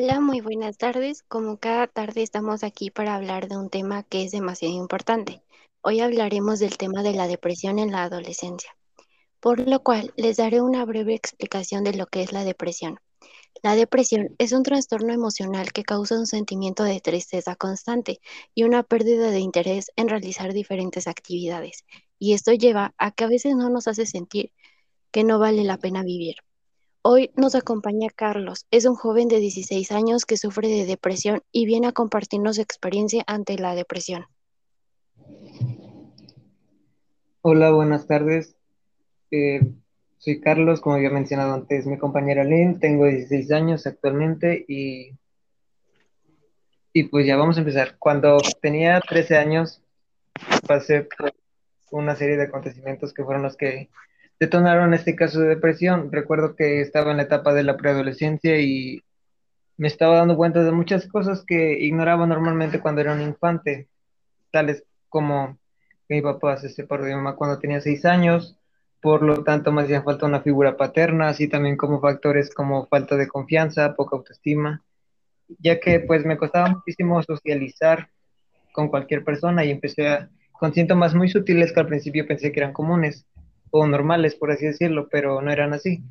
Hola, muy buenas tardes. Como cada tarde estamos aquí para hablar de un tema que es demasiado importante. Hoy hablaremos del tema de la depresión en la adolescencia, por lo cual les daré una breve explicación de lo que es la depresión. La depresión es un trastorno emocional que causa un sentimiento de tristeza constante y una pérdida de interés en realizar diferentes actividades, y esto lleva a que a veces no nos hace sentir que no vale la pena vivir. Hoy nos acompaña Carlos. Es un joven de 16 años que sufre de depresión y viene a compartirnos su experiencia ante la depresión. Hola, buenas tardes. Eh, soy Carlos, como había mencionado antes, mi compañera Lynn. Tengo 16 años actualmente y, y pues ya vamos a empezar. Cuando tenía 13 años pasé por una serie de acontecimientos que fueron los que detonaron este caso de depresión. Recuerdo que estaba en la etapa de la preadolescencia y me estaba dando cuenta de muchas cosas que ignoraba normalmente cuando era un infante, tales como que mi papá se separó de cuando tenía seis años, por lo tanto me hacía falta una figura paterna, así también como factores como falta de confianza, poca autoestima, ya que pues me costaba muchísimo socializar con cualquier persona y empecé a, con síntomas muy sutiles que al principio pensé que eran comunes, o normales, por así decirlo, pero no eran así.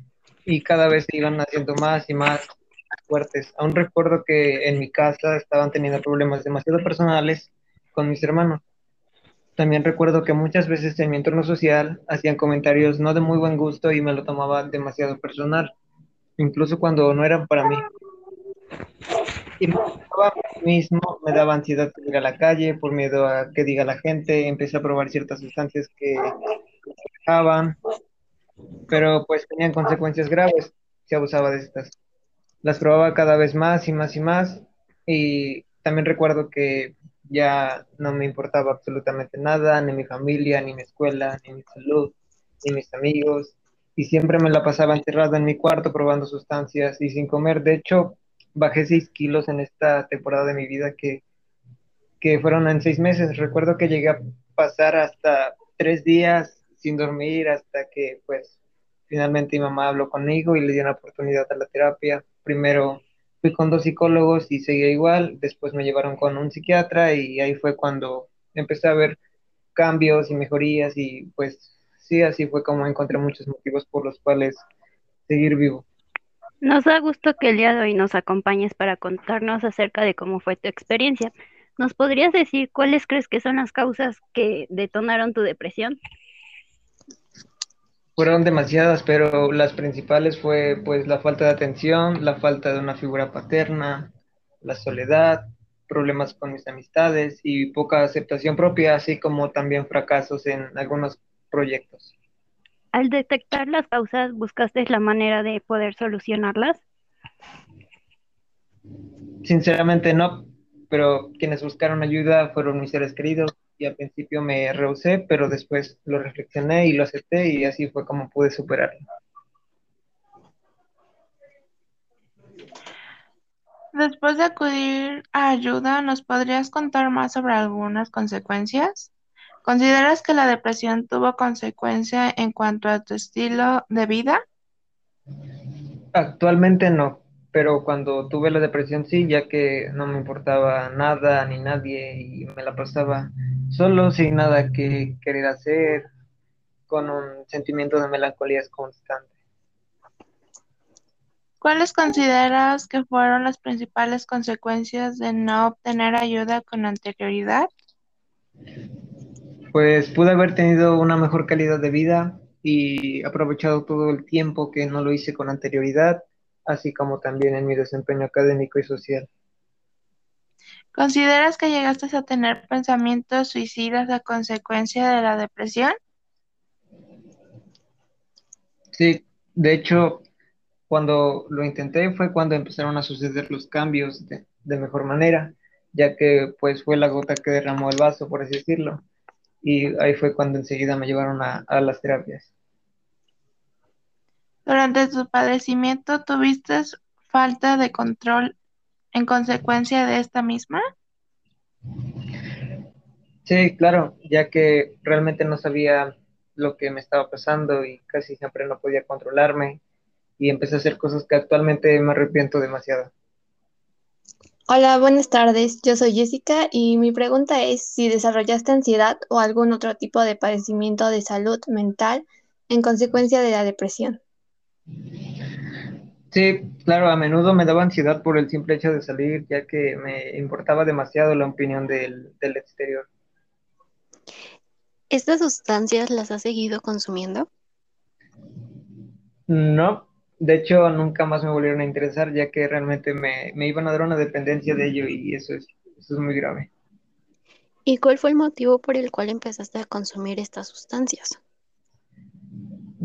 Y cada vez se iban haciendo más y más fuertes. Aún recuerdo que en mi casa estaban teniendo problemas demasiado personales con mis hermanos. También recuerdo que muchas veces en mi entorno social hacían comentarios no de muy buen gusto y me lo tomaba demasiado personal, incluso cuando no eran para mí. Y me mismo, me daba ansiedad ir a la calle por miedo a que diga la gente, empecé a probar ciertas sustancias que pero pues tenían consecuencias graves si abusaba de estas. Las probaba cada vez más y más y más y también recuerdo que ya no me importaba absolutamente nada, ni mi familia, ni mi escuela, ni mi salud, ni mis amigos y siempre me la pasaba encerrada en mi cuarto probando sustancias y sin comer. De hecho, bajé 6 kilos en esta temporada de mi vida que, que fueron en seis meses. Recuerdo que llegué a pasar hasta tres días sin dormir hasta que pues finalmente mi mamá habló conmigo y le dio una oportunidad a la terapia. Primero fui con dos psicólogos y seguía igual, después me llevaron con un psiquiatra y ahí fue cuando empecé a ver cambios y mejorías y pues sí, así fue como encontré muchos motivos por los cuales seguir vivo. Nos da gusto que el día de hoy nos acompañes para contarnos acerca de cómo fue tu experiencia. ¿Nos podrías decir cuáles crees que son las causas que detonaron tu depresión? Fueron demasiadas, pero las principales fue pues la falta de atención, la falta de una figura paterna, la soledad, problemas con mis amistades y poca aceptación propia, así como también fracasos en algunos proyectos. Al detectar las causas, ¿buscaste la manera de poder solucionarlas? Sinceramente no, pero quienes buscaron ayuda fueron mis seres queridos, y al principio me rehusé, pero después lo reflexioné y lo acepté y así fue como pude superarlo. Después de acudir a ayuda, ¿nos podrías contar más sobre algunas consecuencias? ¿Consideras que la depresión tuvo consecuencia en cuanto a tu estilo de vida? Actualmente no, pero cuando tuve la depresión sí, ya que no me importaba nada ni nadie y me la pasaba solo sin nada que querer hacer, con un sentimiento de melancolía constante. ¿Cuáles consideras que fueron las principales consecuencias de no obtener ayuda con anterioridad? Pues pude haber tenido una mejor calidad de vida y aprovechado todo el tiempo que no lo hice con anterioridad así como también en mi desempeño académico y social. ¿Consideras que llegaste a tener pensamientos suicidas a consecuencia de la depresión? Sí, de hecho, cuando lo intenté fue cuando empezaron a suceder los cambios de, mejor manera, ya que pues fue la gota que derramó el vaso, por así decirlo. Y ahí fue cuando enseguida me llevaron a las terapias. Durante tu padecimiento, ¿tuviste falta de control en consecuencia de esta misma? Sí, claro, ya que realmente no sabía lo que me estaba pasando y casi siempre no podía controlarme y empecé a hacer cosas que actualmente me arrepiento demasiado. Hola, buenas tardes. Yo soy Jessica y mi pregunta es si desarrollaste ansiedad o algún otro tipo de padecimiento de salud mental en consecuencia de la depresión. Sí, claro, a menudo me daba ansiedad por el simple hecho de salir, ya que me importaba demasiado la opinión del, del exterior. ¿Estas sustancias las has seguido consumiendo? No, de hecho nunca más me volvieron a interesar, ya que realmente me, me iban a dar una dependencia de ello y eso es, eso es muy grave. ¿Y cuál fue el motivo por el cual empezaste a consumir estas sustancias?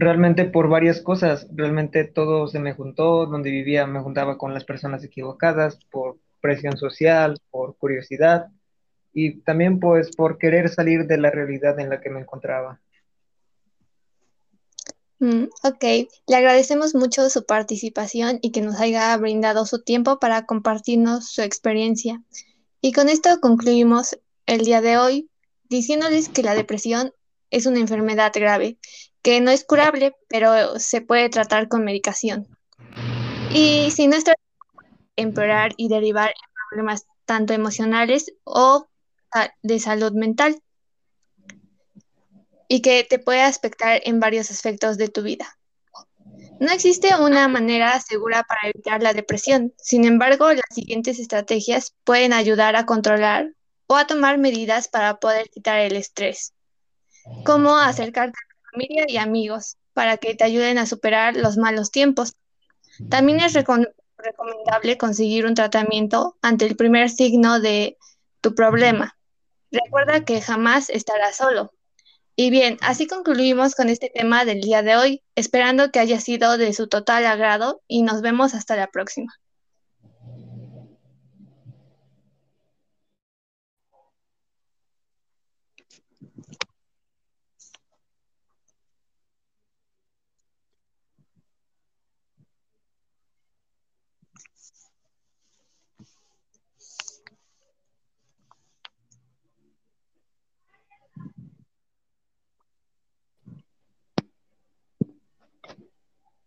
Realmente por varias cosas, realmente todo se me juntó, donde vivía me juntaba con las personas equivocadas, por presión social, por curiosidad y también pues por querer salir de la realidad en la que me encontraba. Mm, ok, le agradecemos mucho su participación y que nos haya brindado su tiempo para compartirnos su experiencia. Y con esto concluimos el día de hoy diciéndoles que la depresión es una enfermedad grave, que no es curable, pero se puede tratar con medicación. Y si no está empeorar y derivar en problemas tanto emocionales o de salud mental y que te puede afectar en varios aspectos de tu vida. No existe una manera segura para evitar la depresión. Sin embargo, las siguientes estrategias pueden ayudar a controlar o a tomar medidas para poder quitar el estrés, como acercarte familia y amigos para que te ayuden a superar los malos tiempos. También es recomendable conseguir un tratamiento ante el primer signo de tu problema. Recuerda que jamás estarás solo. Y bien, así concluimos con este tema del día de hoy, esperando que haya sido de su total agrado y nos vemos hasta la próxima.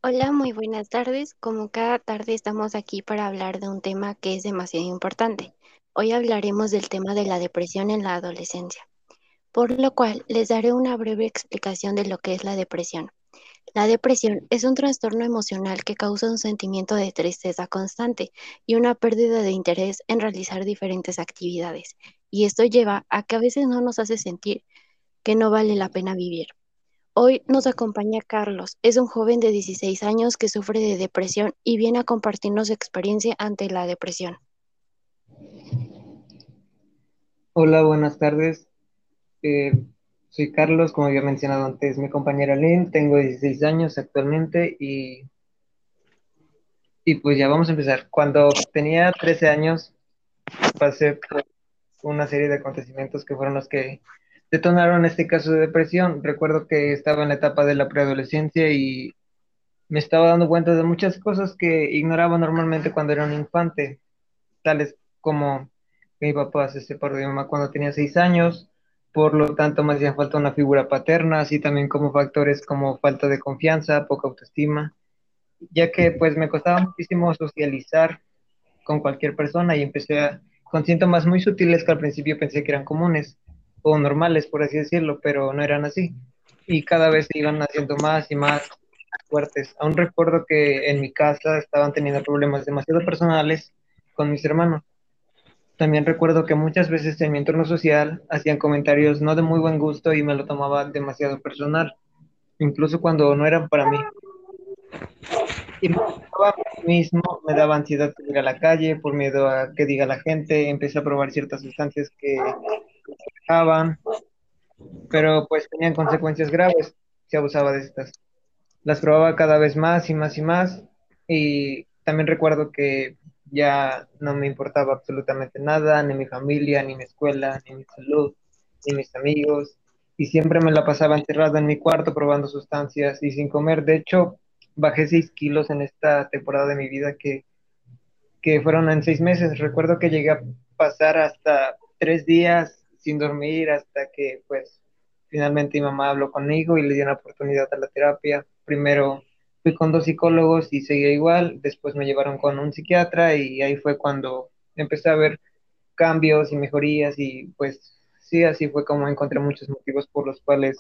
Hola, muy buenas tardes. Como cada tarde estamos aquí para hablar de un tema que es demasiado importante. Hoy hablaremos del tema de la depresión en la adolescencia, por lo cual les daré una breve explicación de lo que es la depresión. La depresión es un trastorno emocional que causa un sentimiento de tristeza constante y una pérdida de interés en realizar diferentes actividades, y esto lleva a que a veces no nos hace sentir que no vale la pena vivir. Hoy nos acompaña Carlos. Es un joven de 16 años que sufre de depresión y viene a compartirnos su experiencia ante la depresión. Hola, buenas tardes. Eh, soy Carlos, como había mencionado antes, mi compañera Lynn. Tengo 16 años actualmente y, y pues ya vamos a empezar. Cuando tenía 13 años pasé por una serie de acontecimientos que fueron los que detonaron este caso de depresión. Recuerdo que estaba en la etapa de la preadolescencia y me estaba dando cuenta de muchas cosas que ignoraba normalmente cuando era un infante, tales como que mi papá se separó de cuando tenía seis años, por lo tanto me hacía falta una figura paterna, así también como factores como falta de confianza, poca autoestima, ya que pues me costaba muchísimo socializar con cualquier persona y empecé a, con síntomas muy sutiles que al principio pensé que eran comunes o normales, por así decirlo, pero no eran así. Y cada vez se iban haciendo más y más fuertes. Aún recuerdo que en mi casa estaban teniendo problemas demasiado personales con mis hermanos. También recuerdo que muchas veces en mi entorno social hacían comentarios no de muy buen gusto y me lo tomaba demasiado personal, incluso cuando no eran para mí. Y me daba mismo, me daba ansiedad de ir a la calle por miedo a que diga la gente, empecé a probar ciertas sustancias que pero pues tenían consecuencias graves si abusaba de estas. Las probaba cada vez más y más y más y también recuerdo que ya no me importaba absolutamente nada, ni mi familia, ni mi escuela, ni mi salud, ni mis amigos y siempre me la pasaba encerrada en mi cuarto probando sustancias y sin comer. De hecho, bajé 6 kilos en esta temporada de mi vida que, que fueron en seis meses. Recuerdo que llegué a pasar hasta tres días sin dormir hasta que pues finalmente mi mamá habló conmigo y le dio una oportunidad a la terapia. Primero fui con dos psicólogos y seguía igual, después me llevaron con un psiquiatra y ahí fue cuando empecé a ver cambios y mejorías y pues sí, así fue como encontré muchos motivos por los cuales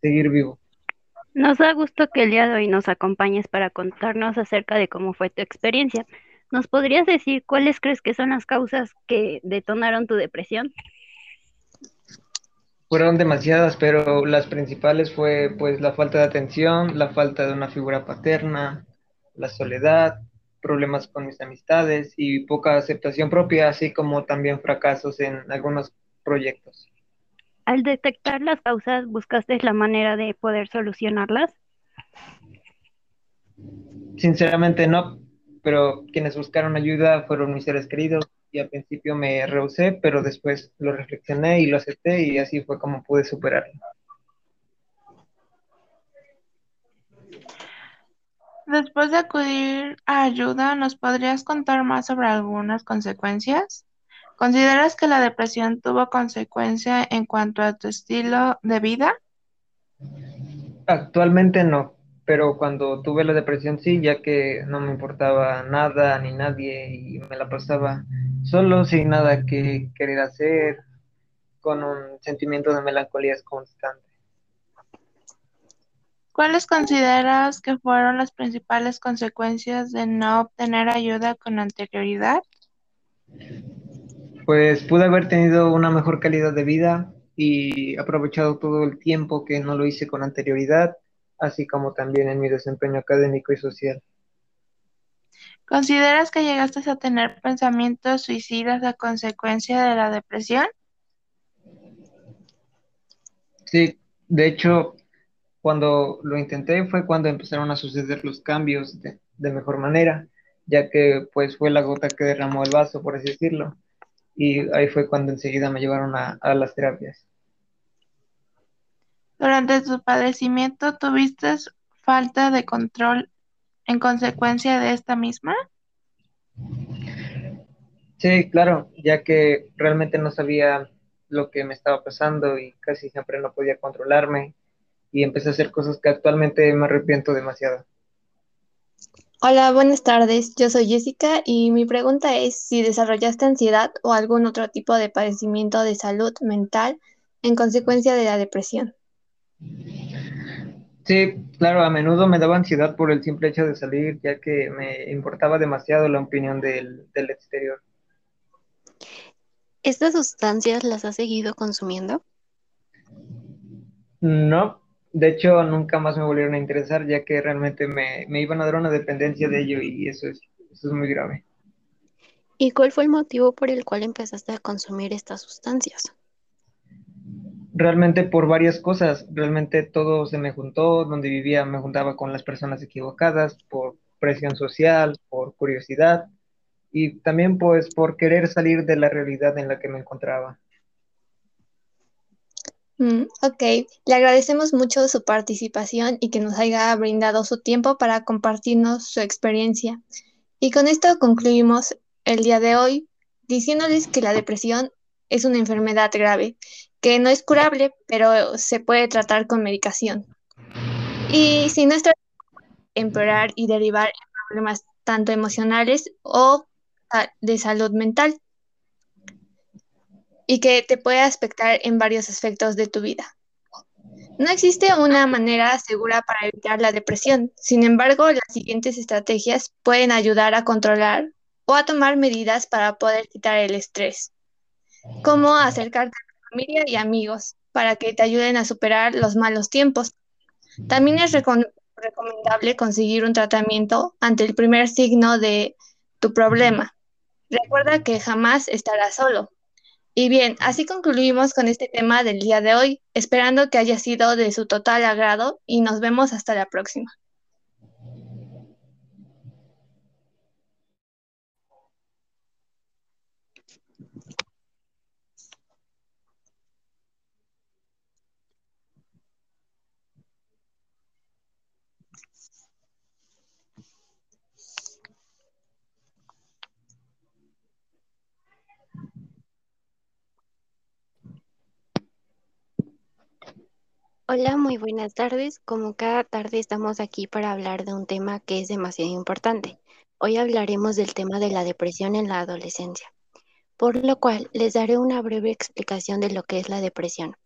seguir vivo. Nos da gusto que el día de hoy nos acompañes para contarnos acerca de cómo fue tu experiencia. ¿Nos podrías decir cuáles crees que son las causas que detonaron tu depresión? Fueron demasiadas, pero las principales fue pues la falta de atención, la falta de una figura paterna, la soledad, problemas con mis amistades y poca aceptación propia, así como también fracasos en algunos proyectos. Al detectar las causas, ¿buscaste la manera de poder solucionarlas? Sinceramente no, pero quienes buscaron ayuda fueron mis seres queridos y al principio me rehusé, pero después lo reflexioné y lo acepté y así fue como pude superarlo. Después de acudir a ayuda, ¿nos podrías contar más sobre algunas consecuencias? ¿Consideras que la depresión tuvo consecuencia en cuanto a tu estilo de vida? Actualmente no, pero cuando tuve la depresión sí, ya que no me importaba nada ni nadie y me la pasaba solo, sin nada que querer hacer, con un sentimiento de melancolía constante. ¿Cuáles consideras que fueron las principales consecuencias de no obtener ayuda con anterioridad? Pues pude haber tenido una mejor calidad de vida y aprovechado todo el tiempo que no lo hice con anterioridad así como también en mi desempeño académico y social. ¿Consideras que llegaste a tener pensamientos suicidas a consecuencia de la depresión? Sí, de hecho, cuando lo intenté fue cuando empezaron a suceder los cambios de, mejor manera, ya que pues fue la gota que derramó el vaso, por así decirlo, y ahí fue cuando enseguida me llevaron a las terapias. Durante tu padecimiento, ¿tuviste falta de control en consecuencia de esta misma? Sí, claro, ya que realmente no sabía lo que me estaba pasando y casi siempre no podía controlarme y empecé a hacer cosas que actualmente me arrepiento demasiado. Hola, buenas tardes. Yo soy Jessica y mi pregunta es si desarrollaste ansiedad o algún otro tipo de padecimiento de salud mental en consecuencia de la depresión. Sí, claro, a menudo me daba ansiedad por el simple hecho de salir, ya que me importaba demasiado la opinión del, del exterior. ¿Estas sustancias las has seguido consumiendo? No, de hecho nunca más me volvieron a interesar, ya que realmente me, me iban a dar una dependencia de ello y eso es, eso es muy grave. ¿Y cuál fue el motivo por el cual empezaste a consumir estas sustancias? Realmente por varias cosas, realmente todo se me juntó, donde vivía me juntaba con las personas equivocadas, por presión social, por curiosidad y también pues por querer salir de la realidad en la que me encontraba. Mm, ok, le agradecemos mucho su participación y que nos haya brindado su tiempo para compartirnos su experiencia. Y con esto concluimos el día de hoy diciéndoles que la depresión es una enfermedad grave que no es curable, pero se puede tratar con medicación. Y si no está empeorar y derivar en problemas tanto emocionales o de salud mental y que te puede afectar en varios aspectos de tu vida. No existe una manera segura para evitar la depresión. Sin embargo, las siguientes estrategias pueden ayudar a controlar o a tomar medidas para poder quitar el estrés, como acercarte familia y amigos para que te ayuden a superar los malos tiempos. También es recomendable conseguir un tratamiento ante el primer signo de tu problema. Recuerda que jamás estarás solo. Y bien, así concluimos con este tema del día de hoy, esperando que haya sido de su total agrado y nos vemos hasta la próxima. Hola, muy buenas tardes. Como cada tarde estamos aquí para hablar de un tema que es demasiado importante. Hoy hablaremos del tema de la depresión en la adolescencia. por lo cual les daré una breve explicación de lo que es la depresión.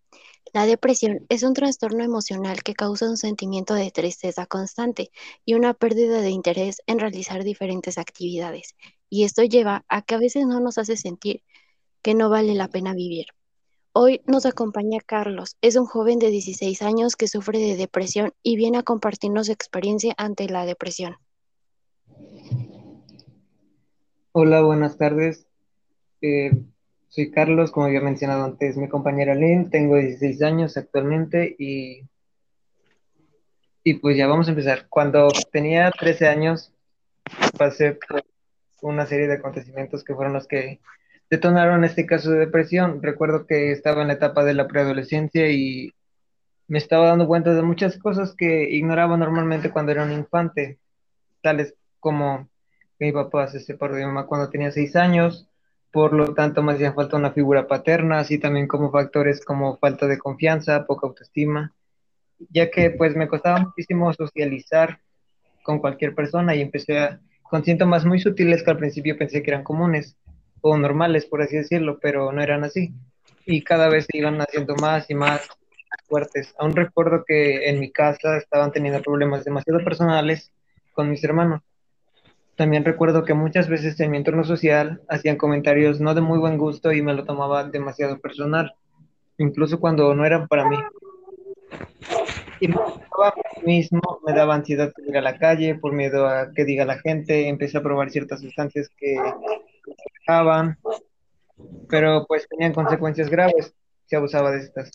La depresión es un trastorno emocional que causa un sentimiento de tristeza constante y una pérdida de interés en realizar diferentes actividades, y esto lleva a que a veces no nos hace sentir que no vale la pena vivir. Hoy nos acompaña Carlos, es un joven de 16 años que sufre de depresión y viene a compartirnos su experiencia ante la depresión. Hola, buenas tardes. Eh, soy Carlos, como había mencionado antes, mi compañera Lynn, tengo 16 años actualmente y, y pues ya vamos a empezar. Cuando tenía 13 años pasé por una serie de acontecimientos que fueron los que detonaron este caso de depresión. Recuerdo que estaba en la etapa de la preadolescencia y me estaba dando cuenta de muchas cosas que ignoraba normalmente cuando era un infante, tales como que mi papá se separó de mi mamá cuando tenía seis años, por lo tanto me hacía falta una figura paterna, así también como factores como falta de confianza, poca autoestima, ya que pues me costaba muchísimo socializar con cualquier persona y empecé a, con síntomas muy sutiles que al principio pensé que eran comunes o normales, por así decirlo, pero no eran así. Y cada vez se iban haciendo más y más fuertes. Aún recuerdo que en mi casa estaban teniendo problemas demasiado personales con mis hermanos. También recuerdo que muchas veces en mi entorno social hacían comentarios no de muy buen gusto y me lo tomaba demasiado personal, incluso cuando no eran para mí. Y me mismo, me daba ansiedad ir a la calle por miedo a que diga la gente, empecé a probar ciertas sustancias que pero pues tenían consecuencias graves si abusaba de estas.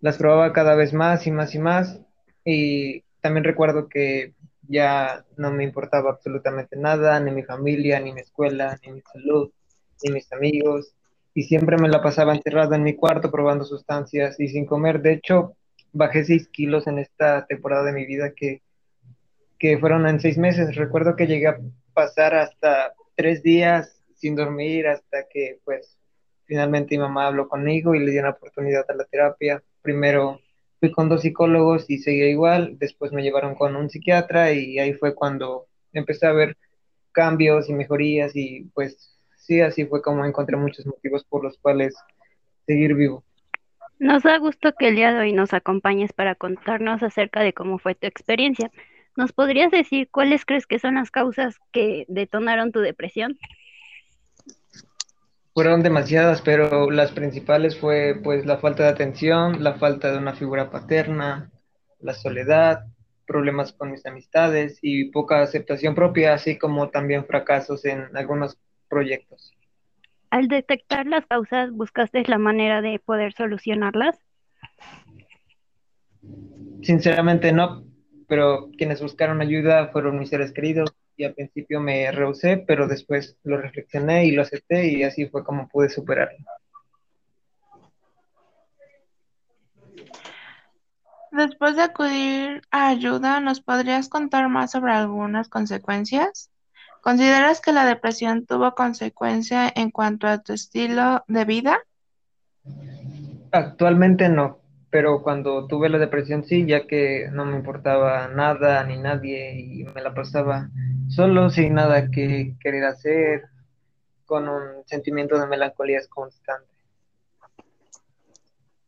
Las probaba cada vez más y más y más y también recuerdo que ya no me importaba absolutamente nada, ni mi familia, ni mi escuela, ni mi salud, ni mis amigos, y siempre me la pasaba encerrada en mi cuarto probando sustancias y sin comer. De hecho, bajé seis kilos en esta temporada de mi vida que, que fueron en seis meses. Recuerdo que llegué a pasar hasta tres días sin dormir hasta que pues finalmente mi mamá habló conmigo y le dio una oportunidad a la terapia. Primero fui con dos psicólogos y seguía igual, después me llevaron con un psiquiatra y ahí fue cuando empecé a ver cambios y mejorías y pues sí, así fue como encontré muchos motivos por los cuales seguir vivo. Nos da gusto que el día de hoy nos acompañes para contarnos acerca de cómo fue tu experiencia. ¿Nos podrías decir cuáles crees que son las causas que detonaron tu depresión? Fueron demasiadas, pero las principales fue pues la falta de atención, la falta de una figura paterna, la soledad, problemas con mis amistades y poca aceptación propia, así como también fracasos en algunos proyectos. Al detectar las causas, ¿buscaste la manera de poder solucionarlas? Sinceramente no, pero quienes buscaron ayuda fueron mis seres queridos, y al principio me rehusé, pero después lo reflexioné y lo acepté y así fue como pude superarlo. Después de acudir a ayuda, ¿nos podrías contar más sobre algunas consecuencias? ¿Consideras que la depresión tuvo consecuencia en cuanto a tu estilo de vida? Actualmente no, pero cuando tuve la depresión sí, ya que no me importaba nada ni nadie y me la pasaba solo sin nada que querer hacer, con un sentimiento de melancolía constante.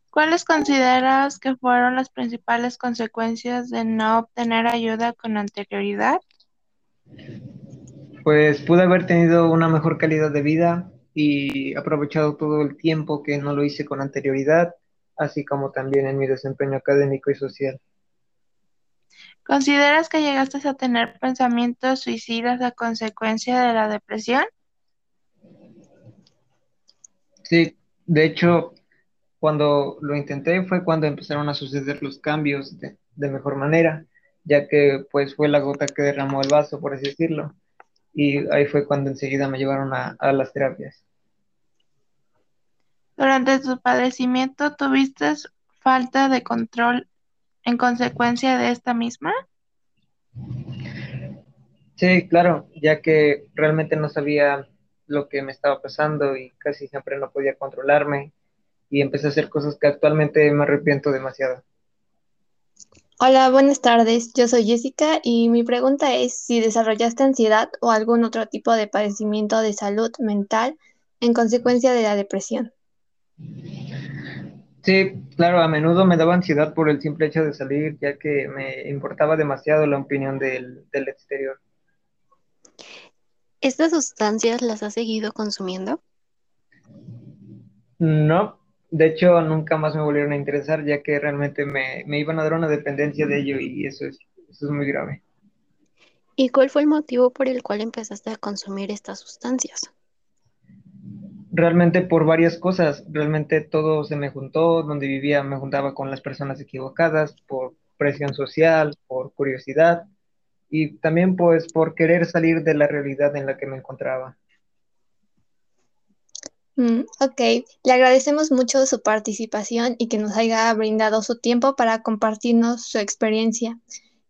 ¿Cuáles consideras que fueron las principales consecuencias de no obtener ayuda con anterioridad? Pues pude haber tenido una mejor calidad de vida y aprovechado todo el tiempo que no lo hice con anterioridad así como también en mi desempeño académico y social. ¿Consideras que llegaste a tener pensamientos suicidas a consecuencia de la depresión? Sí, de hecho, cuando lo intenté fue cuando empezaron a suceder los cambios de, mejor manera, ya que pues fue la gota que derramó el vaso, por así decirlo, y ahí fue cuando enseguida me llevaron a las terapias. Durante tu padecimiento, ¿tuviste falta de control en consecuencia de esta misma? Sí, claro, ya que realmente no sabía lo que me estaba pasando y casi siempre no podía controlarme y empecé a hacer cosas que actualmente me arrepiento demasiado. Hola, buenas tardes. Yo soy Jessica y mi pregunta es si desarrollaste ansiedad o algún otro tipo de padecimiento de salud mental en consecuencia de la depresión. Sí, claro, a menudo me daba ansiedad por el simple hecho de salir, ya que me importaba demasiado la opinión del, del exterior. ¿Estas sustancias las has seguido consumiendo? No, de hecho nunca más me volvieron a interesar, ya que realmente me, me iban a dar una dependencia de ello y eso es, eso es muy grave. ¿Y cuál fue el motivo por el cual empezaste a consumir estas sustancias? Realmente por varias cosas, realmente todo se me juntó, donde vivía me juntaba con las personas equivocadas, por presión social, por curiosidad y también pues por querer salir de la realidad en la que me encontraba. Mm, ok, le agradecemos mucho su participación y que nos haya brindado su tiempo para compartirnos su experiencia.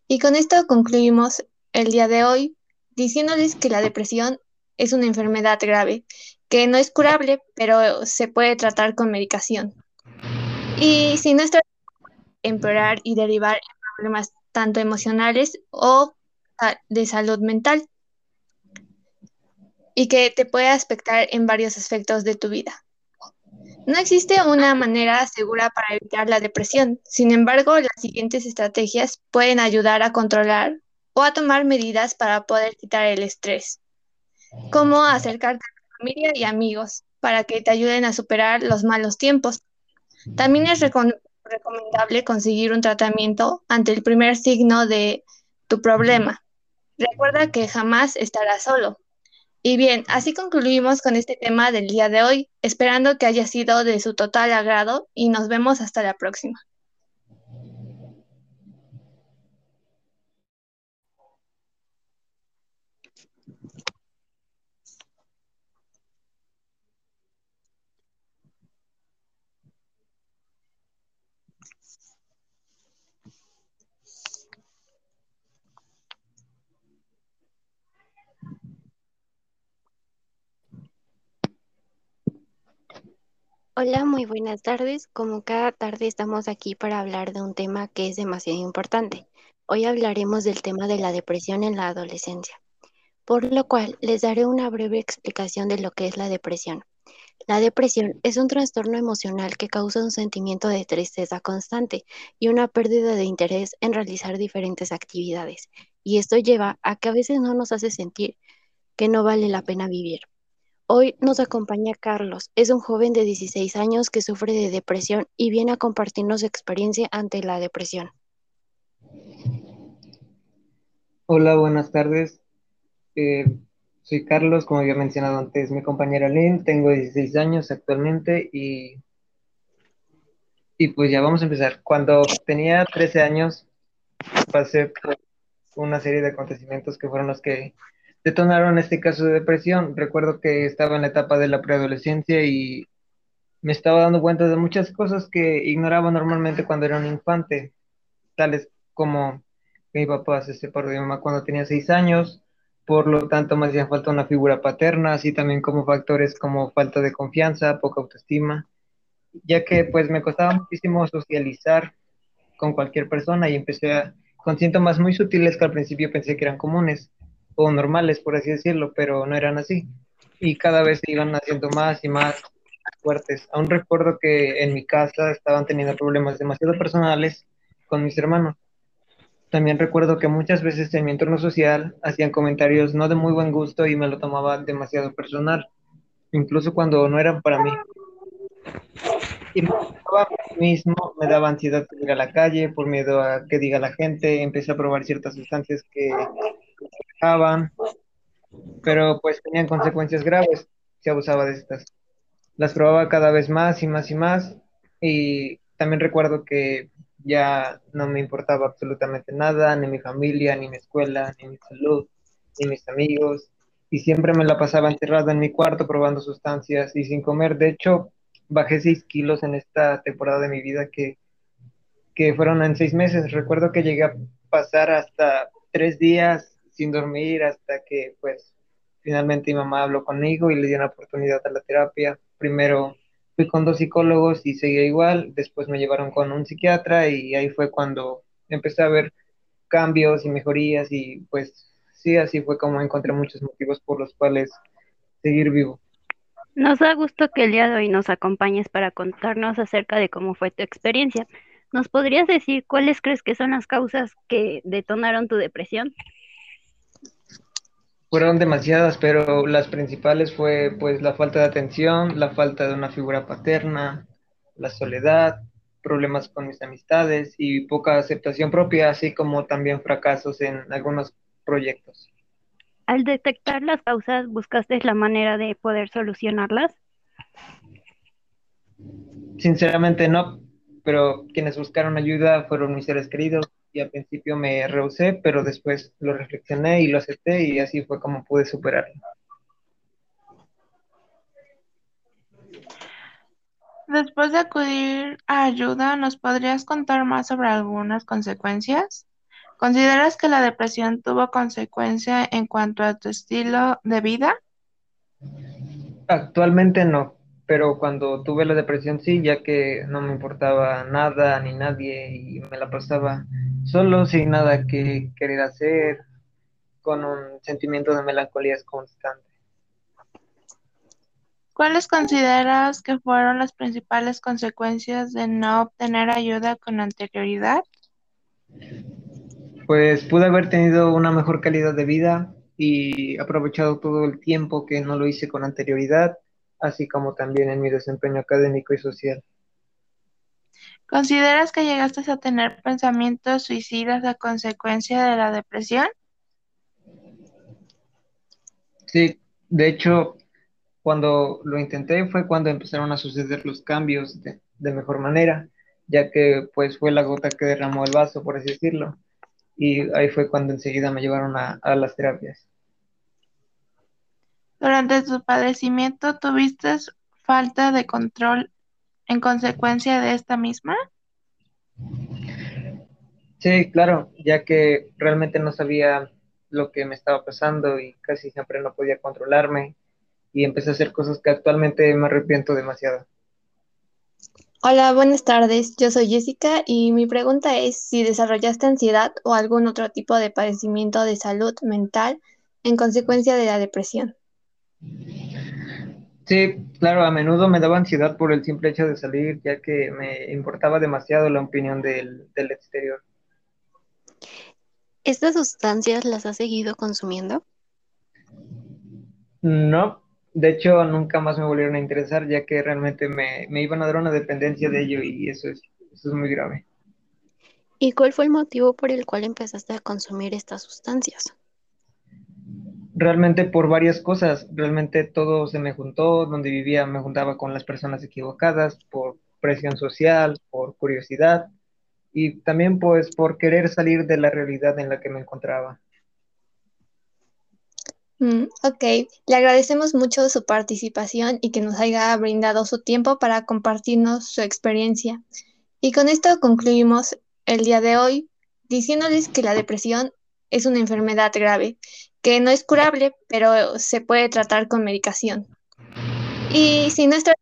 Y con esto concluimos el día de hoy diciéndoles que la depresión es una enfermedad grave que no es curable, pero se puede tratar con medicación. Y si no está empeorar y derivar en problemas tanto emocionales o de salud mental y que te puede afectar en varios aspectos de tu vida. No existe una manera segura para evitar la depresión. Sin embargo, las siguientes estrategias pueden ayudar a controlar o a tomar medidas para poder quitar el estrés, como acercarte familia y amigos para que te ayuden a superar los malos tiempos. También es recomendable conseguir un tratamiento ante el primer signo de tu problema. Recuerda que jamás estarás solo. Y bien, así concluimos con este tema del día de hoy, esperando que haya sido de su total agrado y nos vemos hasta la próxima. Hola, muy buenas tardes. Como cada tarde estamos aquí para hablar de un tema que es demasiado importante. Hoy hablaremos del tema de la depresión en la adolescencia, por lo cual les daré una breve explicación de lo que es la depresión. La depresión es un trastorno emocional que causa un sentimiento de tristeza constante y una pérdida de interés en realizar diferentes actividades, y esto lleva a que a veces no nos hace sentir que no vale la pena vivir. Hoy nos acompaña Carlos. Es un joven de 16 años que sufre de depresión y viene a compartirnos su experiencia ante la depresión. Hola, buenas tardes. Eh, soy Carlos, como había mencionado antes, mi compañera Lynn. Tengo 16 años actualmente y, y pues ya vamos a empezar. Cuando tenía 13 años pasé por una serie de acontecimientos que fueron los que detonaron este caso de depresión. Recuerdo que estaba en la etapa de la preadolescencia y me estaba dando cuenta de muchas cosas que ignoraba normalmente cuando era un infante, tales como que mi papá se separó de mi mamá cuando tenía seis años, por lo tanto me hacía falta una figura paterna, así también como factores como falta de confianza, poca autoestima, ya que pues me costaba muchísimo socializar con cualquier persona y empecé a, con síntomas muy sutiles que al principio pensé que eran comunes, o normales, por así decirlo, pero no eran así. Y cada vez se iban haciendo más y más fuertes. Aún recuerdo que en mi casa estaban teniendo problemas demasiado personales con mis hermanos. También recuerdo que muchas veces en mi entorno social hacían comentarios no de muy buen gusto y me lo tomaba demasiado personal, incluso cuando no eran para mí. Y me mismo, me daba ansiedad de ir a la calle por miedo a que diga la gente, empecé a probar ciertas sustancias que pero pues tenían consecuencias graves si abusaba de estas. Las probaba cada vez más y más y más y también recuerdo que ya no me importaba absolutamente nada, ni mi familia, ni mi escuela, ni mi salud, ni mis amigos y siempre me la pasaba encerrada en mi cuarto probando sustancias y sin comer. De hecho, bajé 6 kilos en esta temporada de mi vida que, que fueron en seis meses. Recuerdo que llegué a pasar hasta tres días sin dormir hasta que pues finalmente mi mamá habló conmigo y le dio una oportunidad a la terapia. Primero fui con dos psicólogos y seguía igual, después me llevaron con un psiquiatra y ahí fue cuando empecé a ver cambios y mejorías y pues sí, así fue como encontré muchos motivos por los cuales seguir vivo. Nos da gusto que el día de hoy nos acompañes para contarnos acerca de cómo fue tu experiencia. ¿Nos podrías decir cuáles crees que son las causas que detonaron tu depresión? Fueron demasiadas, pero las principales fue pues la falta de atención, la falta de una figura paterna, la soledad, problemas con mis amistades y poca aceptación propia, así como también fracasos en algunos proyectos. Al detectar las causas, ¿buscaste la manera de poder solucionarlas? Sinceramente no, pero quienes buscaron ayuda fueron mis seres queridos y al principio me rehusé, pero después lo reflexioné y lo acepté y así fue como pude superarlo. Después de acudir a ayuda, ¿nos podrías contar más sobre algunas consecuencias? ¿Consideras que la depresión tuvo consecuencia en cuanto a tu estilo de vida? Actualmente no, pero cuando tuve la depresión sí, ya que no me importaba nada ni nadie y me la pasaba solo, sin nada que querer hacer, con un sentimiento de melancolía constante. ¿Cuáles consideras que fueron las principales consecuencias de no obtener ayuda con anterioridad? Pues pude haber tenido una mejor calidad de vida y aprovechado todo el tiempo que no lo hice con anterioridad, así como también en mi desempeño académico y social. ¿Consideras que llegaste a tener pensamientos suicidas a consecuencia de la depresión? Sí, de hecho, cuando lo intenté fue cuando empezaron a suceder los cambios de, de mejor manera, ya que pues fue la gota que derramó el vaso, por así decirlo y ahí fue cuando enseguida me llevaron a, a las terapias. Durante tu padecimiento, ¿tuviste falta de control en consecuencia de esta misma? Sí, claro, ya que realmente no sabía lo que me estaba pasando y casi siempre no podía controlarme y empecé a hacer cosas que actualmente me arrepiento demasiado. Hola, buenas tardes. Yo soy Jessica y mi pregunta es si desarrollaste ansiedad o algún otro tipo de padecimiento de salud mental en consecuencia de la depresión. Sí, claro, a menudo me daba ansiedad por el simple hecho de salir, ya que me importaba demasiado la opinión del, del exterior. ¿Estas sustancias las has seguido consumiendo? No, de hecho, nunca más me volvieron a interesar, ya que realmente me, me iban a dar una dependencia de ello y eso es, eso es muy grave. ¿Y cuál fue el motivo por el cual empezaste a consumir estas sustancias? Realmente por varias cosas, realmente todo se me juntó, donde vivía me juntaba con las personas equivocadas, por presión social, por curiosidad y también pues por querer salir de la realidad en la que me encontraba. Mm, ok, le agradecemos mucho su participación y que nos haya brindado su tiempo para compartirnos su experiencia. Y con esto concluimos el día de hoy diciéndoles que la depresión es una enfermedad grave, que no es curable, pero se puede tratar con medicación. Y si no está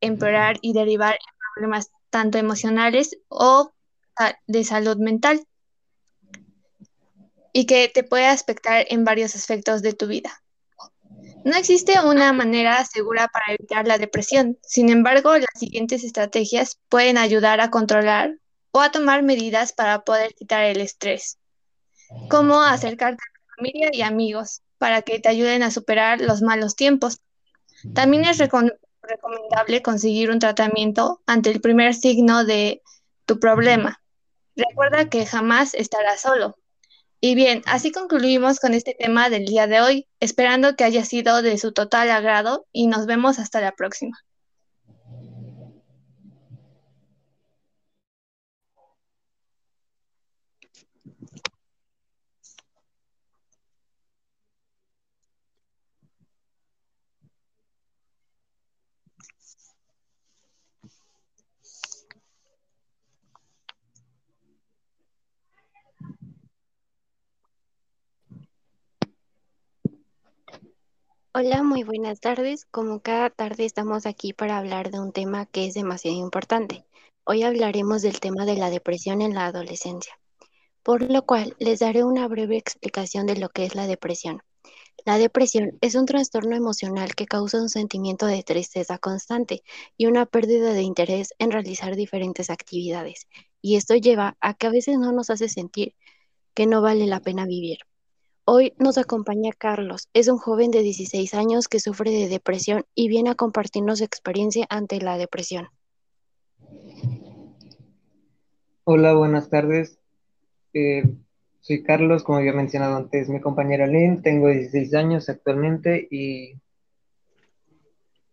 empeorar y derivar problemas tanto emocionales o de salud mental y que te puede afectar en varios aspectos de tu vida. No existe una manera segura para evitar la depresión. Sin embargo, las siguientes estrategias pueden ayudar a controlar o a tomar medidas para poder quitar el estrés. Como acercarte familia y amigos para que te ayuden a superar los malos tiempos. También es recomendable conseguir un tratamiento ante el primer signo de tu problema. Recuerda que jamás estarás solo. Y bien, así concluimos con este tema del día de hoy, esperando que haya sido de su total agrado y nos vemos hasta la próxima. Hola, muy buenas tardes. Como cada tarde estamos aquí para hablar de un tema que es demasiado importante. Hoy hablaremos del tema de la depresión en la adolescencia, por lo cual les daré una breve explicación de lo que es la depresión. La depresión es un trastorno emocional que causa un sentimiento de tristeza constante y una pérdida de interés en realizar diferentes actividades. Y esto lleva a que a veces no nos hace sentir que no vale la pena vivir. Hoy nos acompaña Carlos. Es un joven de 16 años que sufre de depresión y viene a compartirnos su experiencia ante la depresión. Hola, buenas tardes. Eh, soy Carlos, como había mencionado antes, mi compañera Lynn. Tengo 16 años actualmente y,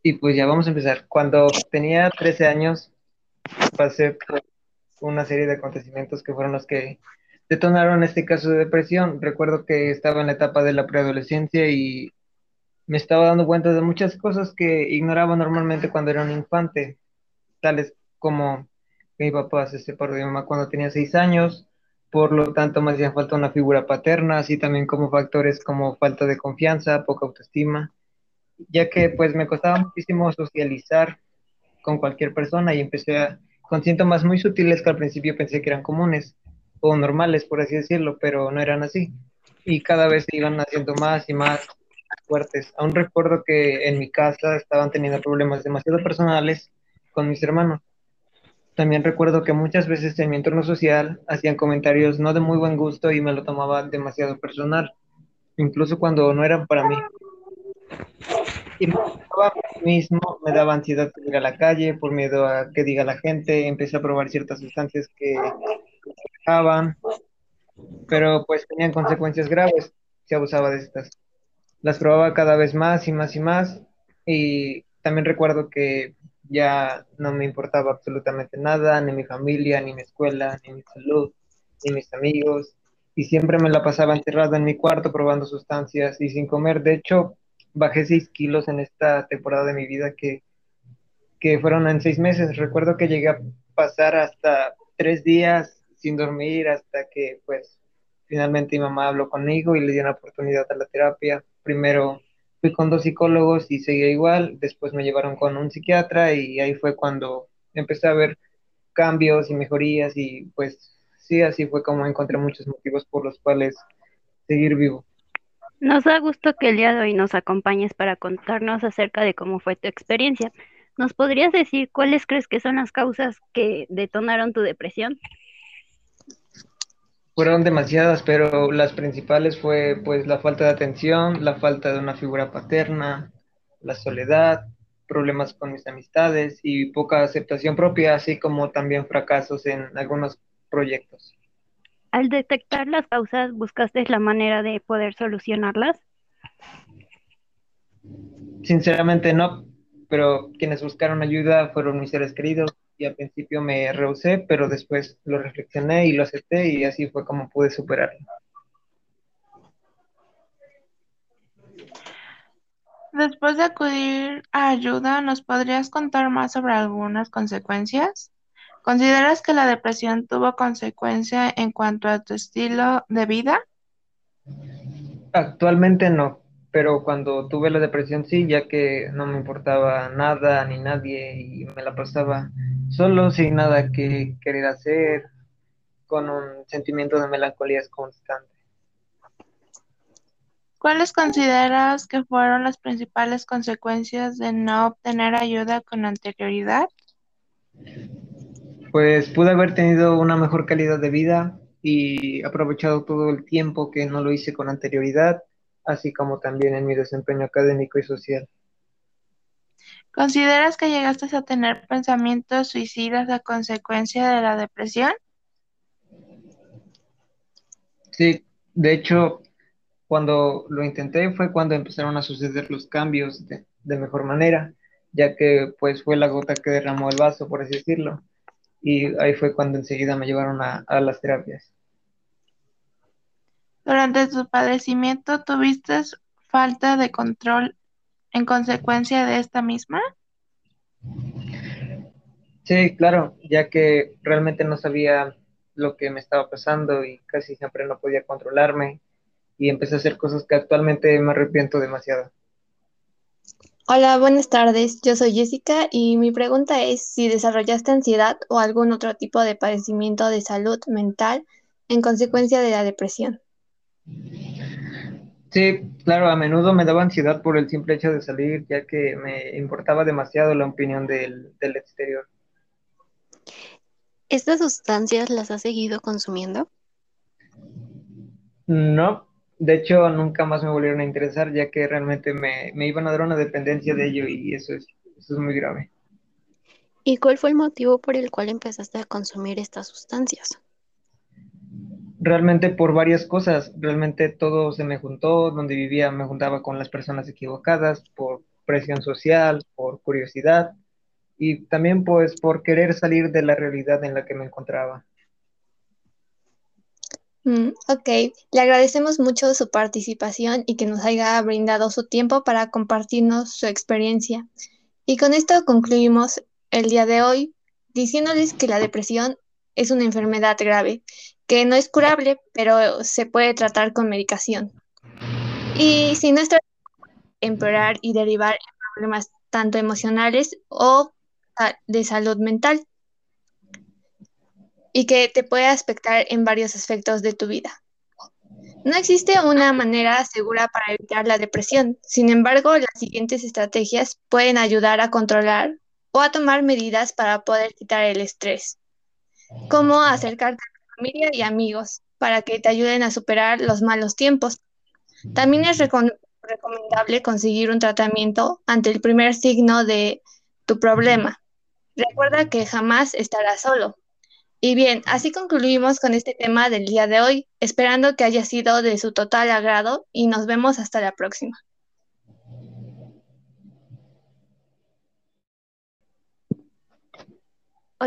y pues ya vamos a empezar. Cuando tenía 13 años pasé por una serie de acontecimientos que fueron los que detonaron este caso de depresión. Recuerdo que estaba en la etapa de la preadolescencia y me estaba dando cuenta de muchas cosas que ignoraba normalmente cuando era un infante, tales como que mi papá se separó de cuando tenía seis años, por lo tanto me hacía falta una figura paterna, así también como factores como falta de confianza, poca autoestima, ya que pues me costaba muchísimo socializar con cualquier persona y empecé a, con síntomas muy sutiles que al principio pensé que eran comunes o normales, por así decirlo, pero no eran así. Y cada vez se iban haciendo más y más fuertes. Aún recuerdo que en mi casa estaban teniendo problemas demasiado personales con mis hermanos. También recuerdo que muchas veces en mi entorno social hacían comentarios no de muy buen gusto y me lo tomaba demasiado personal, incluso cuando no eran para mí. Y me daba mismo, me daba ansiedad de ir a la calle por miedo a que diga la gente, empecé a probar ciertas sustancias que dejaban, pero pues tenían consecuencias graves si abusaba de estas. Las probaba cada vez más y más y más y también recuerdo que ya no me importaba absolutamente nada, ni mi familia, ni mi escuela, ni mi salud, ni mis amigos, y siempre me la pasaba encerrada en mi cuarto probando sustancias y sin comer. De hecho, bajé 6 kilos en esta temporada de mi vida que, que fueron en seis meses. Recuerdo que llegué a pasar hasta tres días sin dormir hasta que pues finalmente mi mamá habló conmigo y le dio una oportunidad a la terapia. Primero fui con dos psicólogos y seguía igual, después me llevaron con un psiquiatra y ahí fue cuando empecé a ver cambios y mejorías y pues sí, así fue como encontré muchos motivos por los cuales seguir vivo. Nos da gusto que el día de hoy nos acompañes para contarnos acerca de cómo fue tu experiencia. ¿Nos podrías decir cuáles crees que son las causas que detonaron tu depresión? Fueron demasiadas, pero las principales fue pues la falta de atención, la falta de una figura paterna, la soledad, problemas con mis amistades y poca aceptación propia, así como también fracasos en algunos proyectos. Al detectar las causas, ¿buscaste la manera de poder solucionarlas? Sinceramente no, pero quienes buscaron ayuda fueron mis seres queridos, y al principio me rehusé, pero después lo reflexioné y lo acepté y así fue como pude superarlo. Después de acudir a ayuda, ¿nos podrías contar más sobre algunas consecuencias? ¿Consideras que la depresión tuvo consecuencia en cuanto a tu estilo de vida? Actualmente no, pero cuando tuve la depresión sí, ya que no me importaba nada ni nadie y me la pasaba solo sin nada que querer hacer, con un sentimiento de melancolía constante. ¿Cuáles consideras que fueron las principales consecuencias de no obtener ayuda con anterioridad? Pues pude haber tenido una mejor calidad de vida y aprovechado todo el tiempo que no lo hice con anterioridad así como también en mi desempeño académico y social. ¿Consideras que llegaste a tener pensamientos suicidas a consecuencia de la depresión? Sí, de hecho, cuando lo intenté fue cuando empezaron a suceder los cambios de, mejor manera, ya que pues fue la gota que derramó el vaso, por así decirlo, y ahí fue cuando enseguida me llevaron a las terapias. Durante tu padecimiento, ¿tuviste falta de control en consecuencia de esta misma? Sí, claro, ya que realmente no sabía lo que me estaba pasando y casi siempre no podía controlarme y empecé a hacer cosas que actualmente me arrepiento demasiado. Hola, buenas tardes. Yo soy Jessica y mi pregunta es si desarrollaste ansiedad o algún otro tipo de padecimiento de salud mental en consecuencia de la depresión. Sí, claro, a menudo me daba ansiedad por el simple hecho de salir, ya que me importaba demasiado la opinión del, del exterior. ¿Estas sustancias las has seguido consumiendo? No, de hecho nunca más me volvieron a interesar, ya que realmente me, me iban a dar una dependencia de ello y eso es, eso es muy grave. ¿Y cuál fue el motivo por el cual empezaste a consumir estas sustancias? Realmente por varias cosas, realmente todo se me juntó, donde vivía me juntaba con las personas equivocadas, por presión social, por curiosidad y también pues por querer salir de la realidad en la que me encontraba. Mm, ok, le agradecemos mucho su participación y que nos haya brindado su tiempo para compartirnos su experiencia. Y con esto concluimos el día de hoy diciéndoles que la depresión es una enfermedad grave, que no es curable, pero se puede tratar con medicación. Y si no está empeorar y derivar en problemas tanto emocionales o de salud mental y que te puede afectar en varios aspectos de tu vida. No existe una manera segura para evitar la depresión. Sin embargo, las siguientes estrategias pueden ayudar a controlar o a tomar medidas para poder quitar el estrés, como acercarte a familia y amigos para que te ayuden a superar los malos tiempos. También es recomendable conseguir un tratamiento ante el primer signo de tu problema. Recuerda que jamás estarás solo. Y bien, así concluimos con este tema del día de hoy, esperando que haya sido de su total agrado y nos vemos hasta la próxima.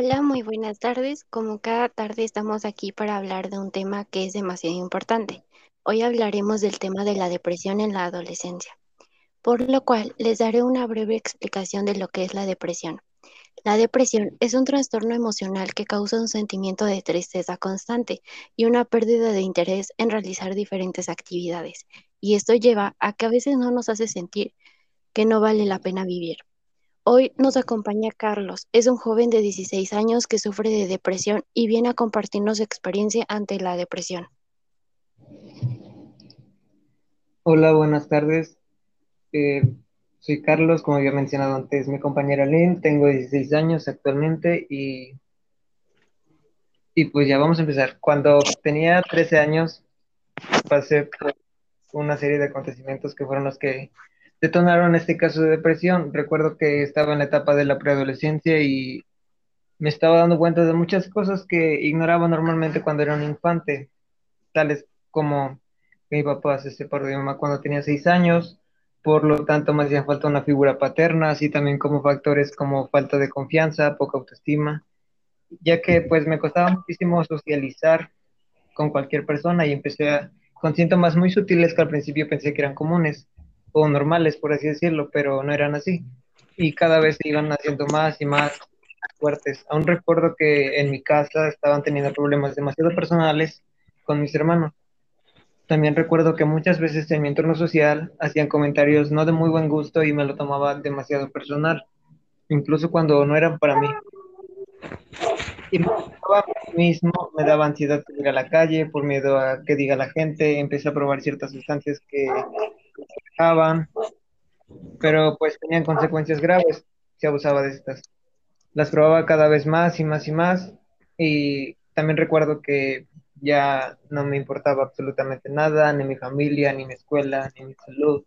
Hola, muy buenas tardes. Como cada tarde estamos aquí para hablar de un tema que es demasiado importante. Hoy hablaremos del tema de la depresión en la adolescencia, por lo cual les daré una breve explicación de lo que es la depresión. La depresión es un trastorno emocional que causa un sentimiento de tristeza constante y una pérdida de interés en realizar diferentes actividades. Y esto lleva a que a veces no nos hace sentir que no vale la pena vivir. Hoy nos acompaña Carlos. Es un joven de 16 años que sufre de depresión y viene a compartirnos su experiencia ante la depresión. Hola, buenas tardes. Eh, soy Carlos, como había mencionado antes, mi compañera Lynn, tengo 16 años actualmente y, y pues ya vamos a empezar. Cuando tenía 13 años pasé por una serie de acontecimientos que fueron los que detonaron este caso de depresión. Recuerdo que estaba en la etapa de la preadolescencia y me estaba dando cuenta de muchas cosas que ignoraba normalmente cuando era un infante, tales como que mi papá se separó de mi mamá cuando tenía 6 años, por lo tanto me hacía falta una figura paterna, así también como factores como falta de confianza, poca autoestima, ya que pues me costaba muchísimo socializar con cualquier persona y empecé a, con síntomas muy sutiles que al principio pensé que eran comunes o normales, por así decirlo, pero no eran así. Y cada vez se iban haciendo más y más fuertes. Aún recuerdo que en mi casa estaban teniendo problemas demasiado personales con mis hermanos también recuerdo que muchas veces en mi entorno social hacían comentarios no de muy buen gusto y me lo tomaba demasiado personal, incluso cuando no eran para mí. Y me mismo, me daba ansiedad de ir a la calle por miedo a que diga la gente, empecé a probar ciertas sustancias que pero pues tenían consecuencias graves si abusaba de estas. Las probaba cada vez más y más y más y también recuerdo que ya no me importaba absolutamente nada, ni mi familia, ni mi escuela, ni mi salud,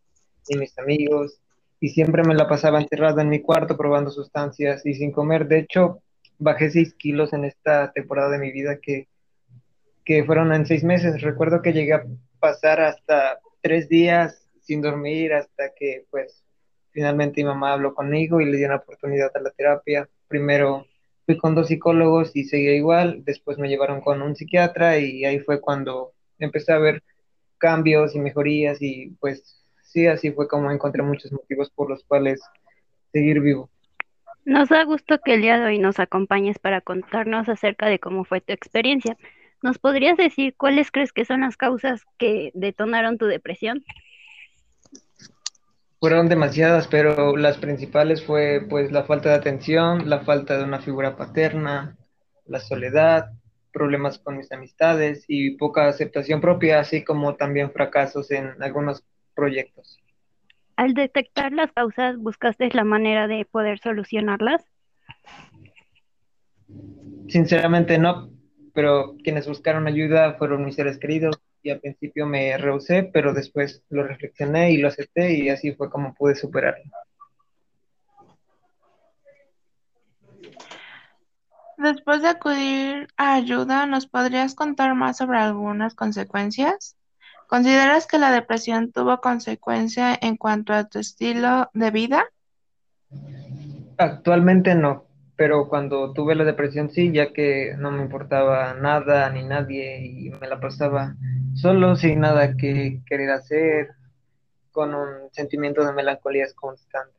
ni mis amigos, y siempre me la pasaba encerrada en mi cuarto probando sustancias y sin comer. De hecho, bajé seis kilos en esta temporada de mi vida que, que fueron en seis meses. Recuerdo que llegué a pasar hasta tres días sin dormir hasta que pues finalmente mi mamá habló conmigo y le dio una oportunidad a la terapia. Primero fui con dos psicólogos y seguía igual, después me llevaron con un psiquiatra y ahí fue cuando empecé a ver cambios y mejorías y pues sí, así fue como encontré muchos motivos por los cuales seguir vivo. Nos da gusto que el día de hoy nos acompañes para contarnos acerca de cómo fue tu experiencia. ¿Nos podrías decir cuáles crees que son las causas que detonaron tu depresión? Fueron demasiadas, pero las principales fue pues la falta de atención, la falta de una figura paterna, la soledad, problemas con mis amistades y poca aceptación propia, así como también fracasos en algunos proyectos. Al detectar las causas, ¿buscaste la manera de poder solucionarlas? Sinceramente no, pero quienes buscaron ayuda fueron mis seres queridos y al principio me rehusé, pero después lo reflexioné y lo acepté y así fue como pude superarlo. Después de acudir a ayuda, ¿nos podrías contar más sobre algunas consecuencias? ¿Consideras que la depresión tuvo consecuencia en cuanto a tu estilo de vida? Actualmente no, pero cuando tuve la depresión sí, ya que no me importaba nada ni nadie y me la pasaba solo sin nada que querer hacer, con un sentimiento de melancolía constante.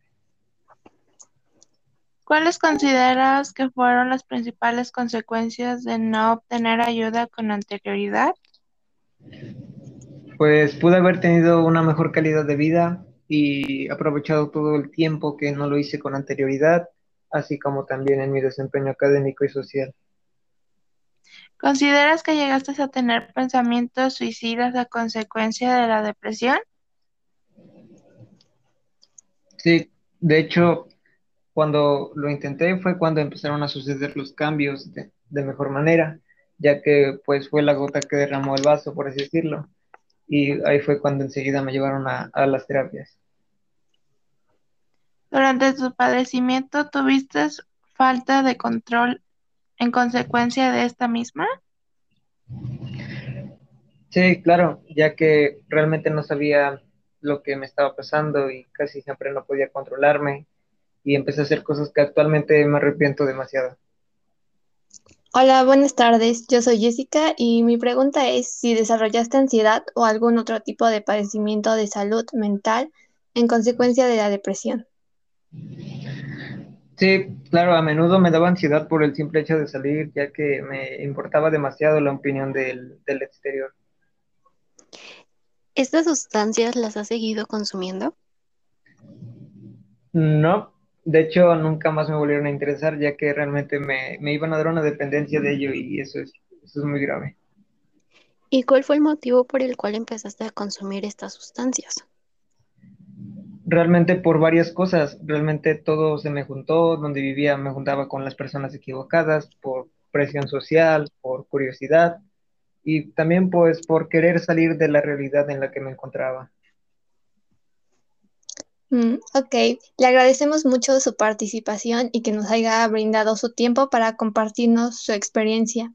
¿Cuáles consideras que fueron las principales consecuencias de no obtener ayuda con anterioridad? Pues pude haber tenido una mejor calidad de vida y aprovechado todo el tiempo que no lo hice con anterioridad, así como también en mi desempeño académico y social. ¿Consideras que llegaste a tener pensamientos suicidas a consecuencia de la depresión? Sí, de hecho, cuando lo intenté fue cuando empezaron a suceder los cambios de, de mejor manera, ya que pues fue la gota que derramó el vaso, por así decirlo y ahí fue cuando enseguida me llevaron a, las terapias. Durante tu padecimiento, ¿tuviste falta de control en consecuencia de esta misma? Sí, claro, ya que realmente no sabía lo que me estaba pasando y casi siempre no podía controlarme y empecé a hacer cosas que actualmente me arrepiento demasiado. Hola, buenas tardes. Yo soy Jessica y mi pregunta es si desarrollaste ansiedad o algún otro tipo de padecimiento de salud mental en consecuencia de la depresión. Sí, claro, a menudo me daba ansiedad por el simple hecho de salir, ya que me importaba demasiado la opinión del, del exterior. ¿Estas sustancias las has seguido consumiendo? No, de hecho, nunca más me volvieron a interesar, ya que realmente me, iban a dar una dependencia de ello y eso es, eso es muy grave. ¿Y cuál fue el motivo por el cual empezaste a consumir estas sustancias? Realmente por varias cosas, realmente todo se me juntó, donde vivía me juntaba con las personas equivocadas, por presión social, por curiosidad y también pues por querer salir de la realidad en la que me encontraba. Mm, ok, le agradecemos mucho su participación y que nos haya brindado su tiempo para compartirnos su experiencia.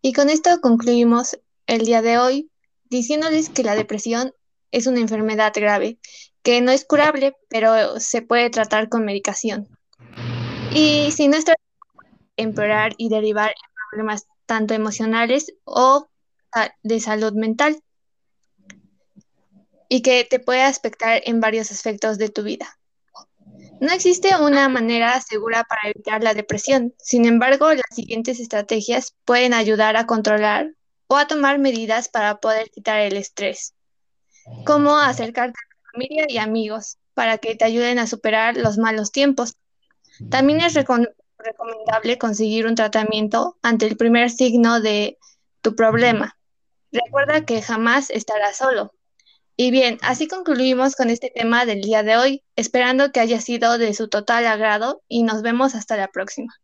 Y con esto concluimos el día de hoy diciéndoles que la depresión es una enfermedad grave, que no es curable, pero se puede tratar con medicación. Y si no está empeorar y derivar en problemas tanto emocionales o de salud mental y que te puede afectar en varios aspectos de tu vida. No existe una manera segura para evitar la depresión. Sin embargo, las siguientes estrategias pueden ayudar a controlar o a tomar medidas para poder quitar el estrés, como acercarte familia y amigos para que te ayuden a superar los malos tiempos. También es recomendable conseguir un tratamiento ante el primer signo de tu problema. Recuerda que jamás estarás solo. Y bien, así concluimos con este tema del día de hoy, esperando que haya sido de su total agrado y nos vemos hasta la próxima.